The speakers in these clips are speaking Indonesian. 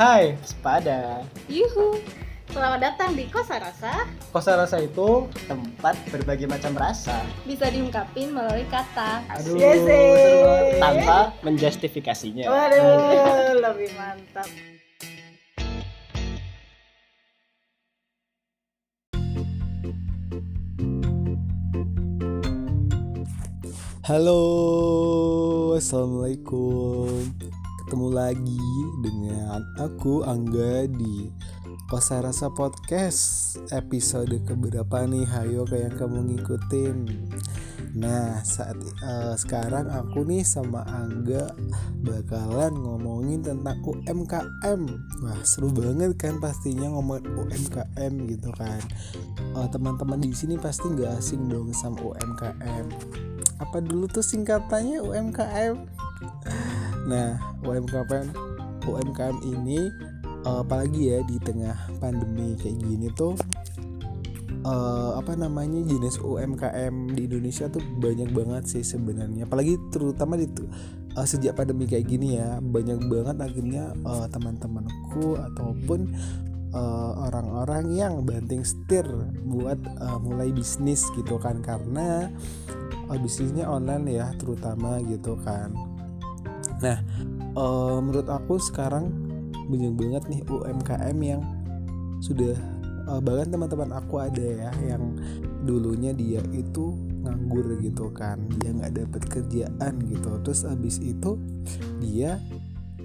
Hai, sepada. Yuhu, selamat datang di Kosa Rasa. Kosa rasa itu tempat berbagai macam rasa. Bisa diungkapin melalui kata. Aduh, Yes, seru banget. tanpa menjustifikasinya. Waduh, lebih mantap. Halo, assalamualaikum. Ketemu lagi dengan aku Angga di Kosa Rasa Podcast episode keberapa nih? Hayo kayak kamu ngikutin. Nah, saat eh, sekarang aku nih sama Angga bakalan ngomongin tentang UMKM. Wah, seru banget kan pastinya ngomongin UMKM gitu kan. Eh, teman-teman di sini pasti nggak asing dong sama UMKM apa dulu tuh singkatannya UMKM nah UMKM UMKM ini eh, apalagi ya di tengah pandemi kayak gini tuh eh, apa namanya jenis UMKM di Indonesia tuh banyak banget sih sebenarnya. Apalagi terutama di eh, sejak pandemi kayak gini ya banyak banget akhirnya eh, teman-temanku ataupun orang-orang yang banting setir buat eh, mulai bisnis gitu kan. Karena uh, bisnisnya online ya terutama gitu kan nah eh, menurut aku sekarang banyak banget nih UMKM yang sudah eh, bahkan teman-teman aku ada ya yang dulunya dia itu nganggur gitu kan dia nggak dapet kerjaan gitu terus abis itu dia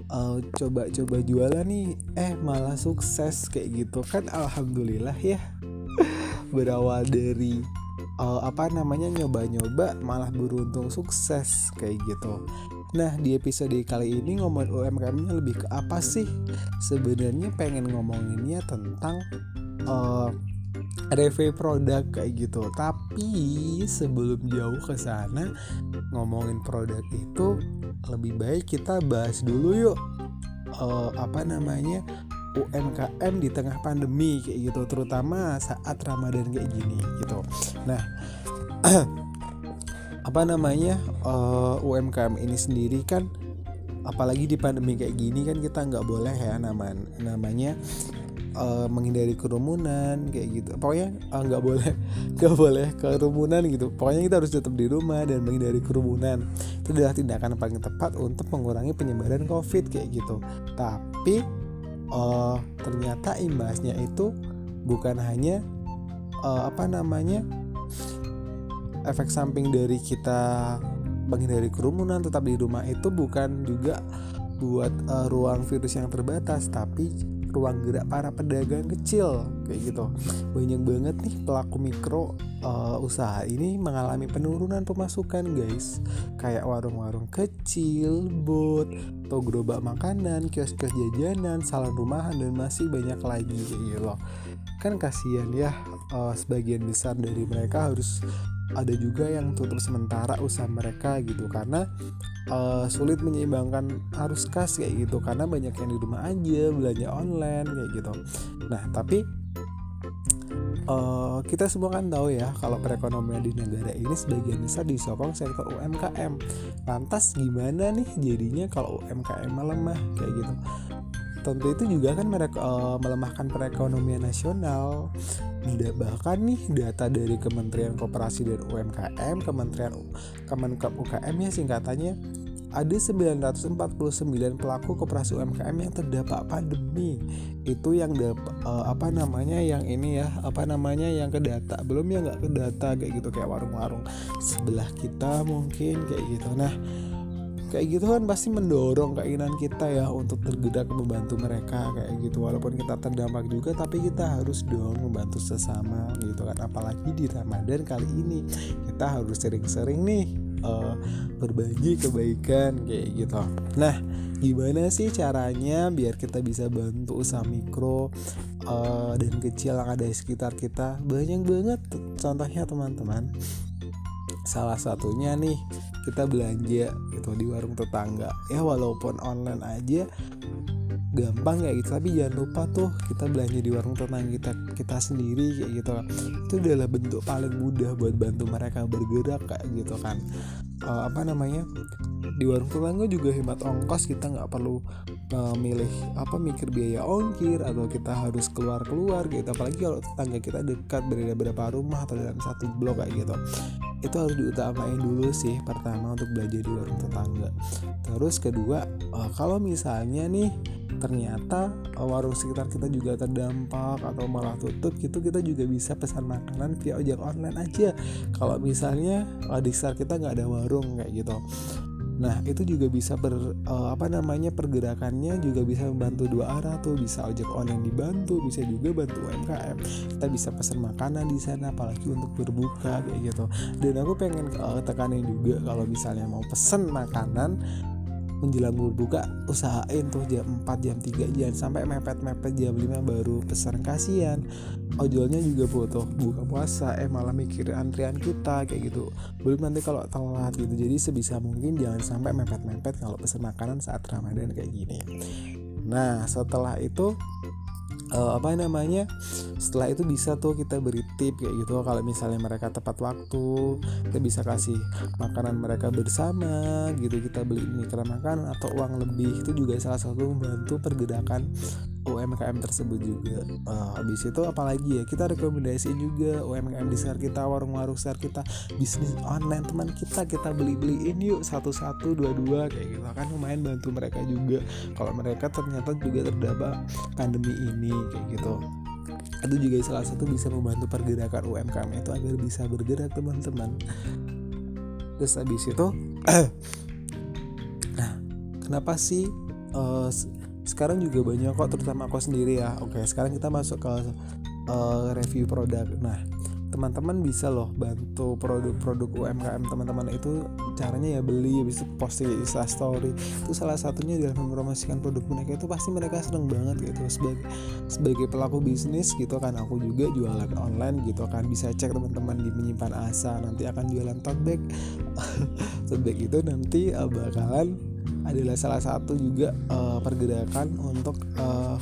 eh, coba-coba jualan nih eh malah sukses kayak gitu kan alhamdulillah ya berawal dari uh, apa namanya nyoba-nyoba malah beruntung sukses kayak gitu. Nah di episode kali ini ngomongin UMKM-nya lebih ke apa sih? Sebenarnya pengen ngomonginnya tentang uh, review produk kayak gitu. Tapi sebelum jauh ke sana ngomongin produk itu lebih baik kita bahas dulu yuk uh, apa namanya UMKM di tengah pandemi kayak gitu terutama saat Ramadan kayak gini gitu. Nah, apa namanya eh, UMKM ini sendiri kan apalagi di pandemi kayak gini kan kita nggak boleh ya namanya namanya eh, menghindari kerumunan kayak gitu. Pokoknya eh, nggak boleh nggak boleh kerumunan gitu. Pokoknya kita harus tetap di rumah dan menghindari kerumunan. Itu adalah tindakan paling tepat untuk mengurangi penyebaran COVID kayak gitu. Tapi eh ternyata imbasnya itu bukan hanya eh, apa namanya efek samping dari kita menghindari kerumunan tetap di rumah itu bukan juga buat eh, ruang virus yang terbatas tapi ruang gerak para pedagang kecil kayak gitu banyak banget nih pelaku mikro eh, usaha ini mengalami penurunan pemasukan guys kayak warung-warung kecil bot atau gerobak makanan, kios-kios jajanan, salon rumahan dan masih banyak lagi kayak gitu loh. Kan kasihan ya eh, sebagian besar dari mereka harus ada juga yang tutup sementara usaha mereka gitu karena eh, sulit menyeimbangkan arus kas kayak gitu karena banyak yang di rumah aja belanja online kayak gitu. Nah, tapi eh, kita semua kan tahu ya kalau perekonomian di negara ini sebagian besar disokong sektor UMKM. Lantas gimana nih jadinya kalau UMKM melemah kayak gitu? Tentu itu juga kan mereka eh, melemahkan perekonomian nasional. Bahkan nih data dari Kementerian Koperasi dan UMKM, Kementerian Kemenkop UKM ya singkatannya ada 949 pelaku koperasi UMKM yang terdampak pandemi. Itu yang dap- eh, apa namanya yang ini ya, apa namanya yang ke data. Belum ya nggak ke data kayak gitu kayak warung-warung sebelah kita mungkin kayak gitu. Nah, kayak gitu kan pasti mendorong keinginan kita ya untuk tergerak membantu mereka kayak gitu. Walaupun kita terdampak juga tapi kita harus dong membantu sesama gitu kan. Apalagi di Ramadan kali ini kita harus sering-sering nih eh, berbagi kebaikan kayak gitu. Nah gimana sih caranya biar kita bisa bantu usaha mikro eh, dan kecil yang ada di sekitar kita? Banyak banget contohnya teman-teman. Salah satunya nih kita belanja gitu di warung tetangga. Ya walaupun online aja gampang ya gitu. Tapi jangan lupa tuh kita belanja di warung tetangga kita kita sendiri kayak gitu itu adalah bentuk paling mudah buat bantu mereka bergerak kayak gitu kan. Eh, apa namanya? Di warung tetangga juga hemat ongkos kita nggak perlu uh, milih apa mikir biaya ongkir atau kita harus keluar keluar gitu. Apalagi kalau tetangga kita dekat berbeda beberapa rumah atau dalam satu blok kayak gitu. Itu harus diutamain dulu sih pertama untuk belajar di warung tetangga. Terus kedua uh, kalau misalnya nih ternyata uh, warung sekitar kita juga terdampak atau malah tutup gitu kita juga bisa pesan makanan via ojek online aja. Kalau misalnya uh, di sekitar kita nggak ada warung kayak gitu Nah itu juga bisa ber uh, apa namanya pergerakannya juga bisa membantu dua arah tuh. Bisa ojek online dibantu bisa juga bantu UMKM kita bisa pesan makanan di sana apalagi untuk berbuka kayak gitu. Dan aku pengen uh, tekanin juga kalau misalnya mau pesen makanan menjelang berbuka usahain tuh jam 4 jam 3 jangan sampai mepet-mepet jam 5 baru pesan kasihan. Ojolnya juga butuh buka puasa eh malah mikir antrian kita kayak gitu. Belum nanti kalau telat gitu. Jadi sebisa mungkin jangan sampai mepet-mepet kalau pesan makanan saat ramadan kayak gini. Nah setelah itu uh, apa namanya setelah itu bisa tuh kita beri tip kayak gitu kalau misalnya mereka tepat waktu kita bisa kasih makanan mereka bersama gitu kita beli ini karena makanan atau uang lebih itu juga salah satu membantu pergerakan UMKM tersebut juga. Uh, habis itu apalagi ya? Kita rekomendasiin juga UMKM di sekitar kita warung-warung sekitar kita bisnis online teman kita kita beli-beliin yuk satu-satu dua-dua kayak gitu. Kan lumayan bantu mereka juga. Kalau mereka ternyata juga terdampak pandemi ini kayak gitu. Itu juga salah satu bisa membantu pergerakan UMKM itu agar bisa bergerak teman-teman. Terus habis itu nah kenapa sih uh, sekarang juga banyak kok terutama aku sendiri ya. Oke sekarang kita masuk ke uh, review produk. Nah teman-teman bisa loh bantu produk-produk UMKM teman-teman itu caranya ya beli itu posting Insta story. Itu salah satunya dalam mempromosikan produk mereka itu pasti mereka seneng banget gitu. Sebagai sebagai pelaku bisnis gitu kan aku juga jualan online gitu kan. Bisa cek teman-teman di menyimpan asa nanti akan jualan tote bag. Tote bag itu nanti uh, bakalan adalah salah satu juga uh, pergerakan untuk uh,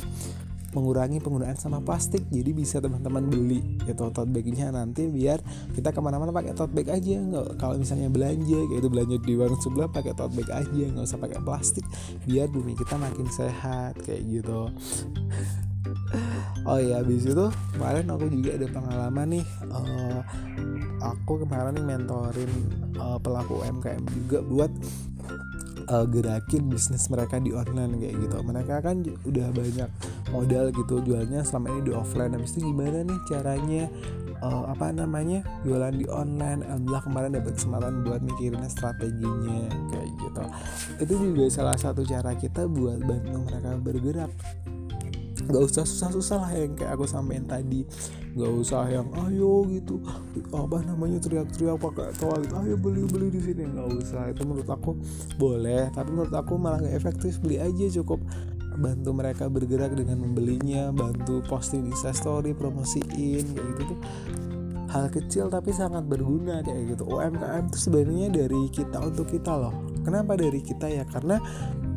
mengurangi penggunaan sampah plastik. Jadi bisa teman-teman beli gitu tote bagnya nanti biar kita ke mana-mana pakai tote bag aja. Nggak kalau misalnya belanja kayak itu belanja di warung sebelah pakai tote bag aja. Nggak usah pakai plastik biar bumi kita makin sehat kayak gitu. Oh ya habis itu kemarin aku juga ada pengalaman nih uh, aku kemarin nih mentorin uh, pelaku UMKM juga buat uh, gerakin bisnis mereka di online kayak gitu. Mereka kan udah banyak modal gitu jualnya selama ini di offline. Habis itu gimana nih caranya uh, apa namanya jualan di online? Alhamdulillah kemarin dapat kesempatan buat mikirin strateginya kayak gitu. Itu juga salah satu cara kita buat bantu mereka bergerak Gak usah susah-susah lah yang kayak aku sampein tadi. Gak usah yang ayo gitu. Apa namanya teriak-teriak pakai toa gitu. Ayo beli-beli di sini. Gak usah. Itu menurut aku boleh Tapi menurut aku malah gak efektif. Beli aja cukup. Bantu mereka bergerak dengan membelinya Bantu posting di story promosiin kayak gitu tuh. Hal kecil tapi sangat berguna kayak gitu. UMKM itu sebenarnya dari kita untuk kita loh. Kenapa dari kita ya? Karena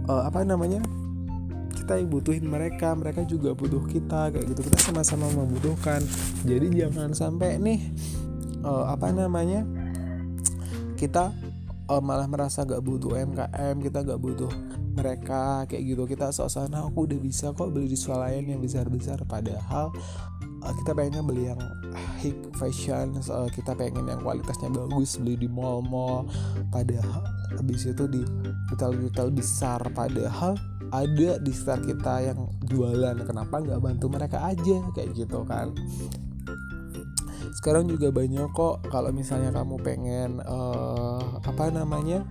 uh, apa namanya kita yang butuhin mereka mereka juga butuh kita kayak gitu. Kita sama-sama membutuhkan. Jadi jangan sampai nih uh, apa namanya kita uh, malah merasa gak butuh MKM kita gak butuh mereka kayak gitu. Kita nah aku udah bisa kok beli di swalayan yang besar-besar. Padahal uh, kita pengennya beli yang high fashion uh, kita pengen yang kualitasnya bagus beli di mall-mall. Padahal habis itu di retail-retail besar. Padahal ada di sekitar kita yang jualan kenapa nggak bantu mereka aja? Kayak gitu kan. Sekarang juga banyak kok kalau misalnya kamu pengen uh, apa namanya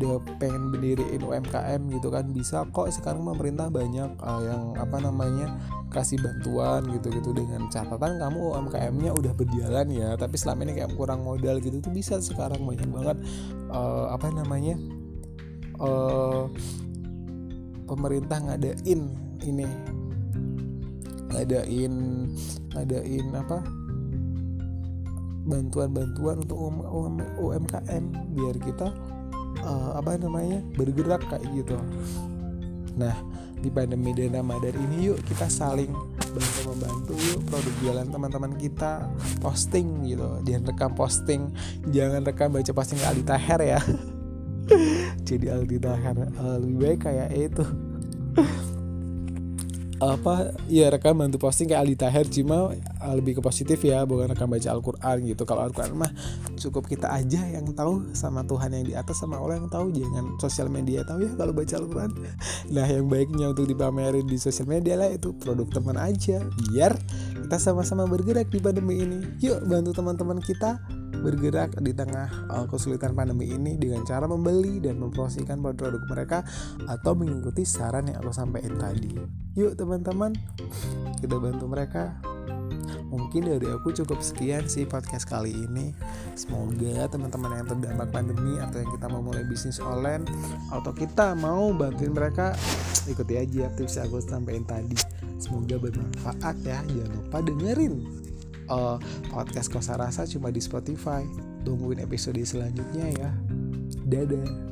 udah pengen berdiriin UMKM gitu kan bisa kok. Sekarang pemerintah banyak uh, yang apa namanya kasih bantuan gitu-gitu dengan catatan kamu UMKM-nya udah berjalan ya tapi selama ini kayak kurang modal gitu tuh bisa. Sekarang banyak banget uh, apa namanya pemerintah ngadain ini. Ngadain ngadain apa? Bantuan-bantuan untuk UMKM biar kita uh, apa namanya bergerak kayak gitu. Nah di pandemi dan Ramadan ini yuk kita saling bantu membantu yuk produk jualan teman-teman kita posting gitu. Jangan rekam posting jangan rekam baca posting Ali Taher ya jadi Aldi uh, lebih baik kayak itu. Apa ya rekam bantu posting kayak Aldi Taher cuma uh, lebih ke positif ya bukan rekam baca Al-Quran gitu. Kalau Al-Quran mah cukup kita aja yang tahu sama Tuhan yang di atas sama Allah yang tahu. Jangan sosial media tahu ya kalau baca Al-Quran. Nah yang baiknya untuk dipamerin di sosial media lah itu produk teman aja. Biar kita sama-sama bergerak di pandemi ini. Yuk bantu teman-teman kita bergerak di tengah uh, kesulitan pandemi ini dengan cara membeli dan mempromosikan produk-produk mereka atau mengikuti saran yang aku sampaikan tadi. Yuk teman-teman, kita bantu mereka. Mungkin dari aku cukup sekian sih podcast kali ini. Semoga teman-teman yang terdampak pandemi atau yang kita mau mulai bisnis online atau kita mau bantuin mereka ikuti aja tips yang aku sampaikan tadi. Semoga bermanfaat ya. Jangan lupa dengerin uh, podcast Kosa Rasa cuma di Spotify. Tungguin episode selanjutnya ya. Dadah.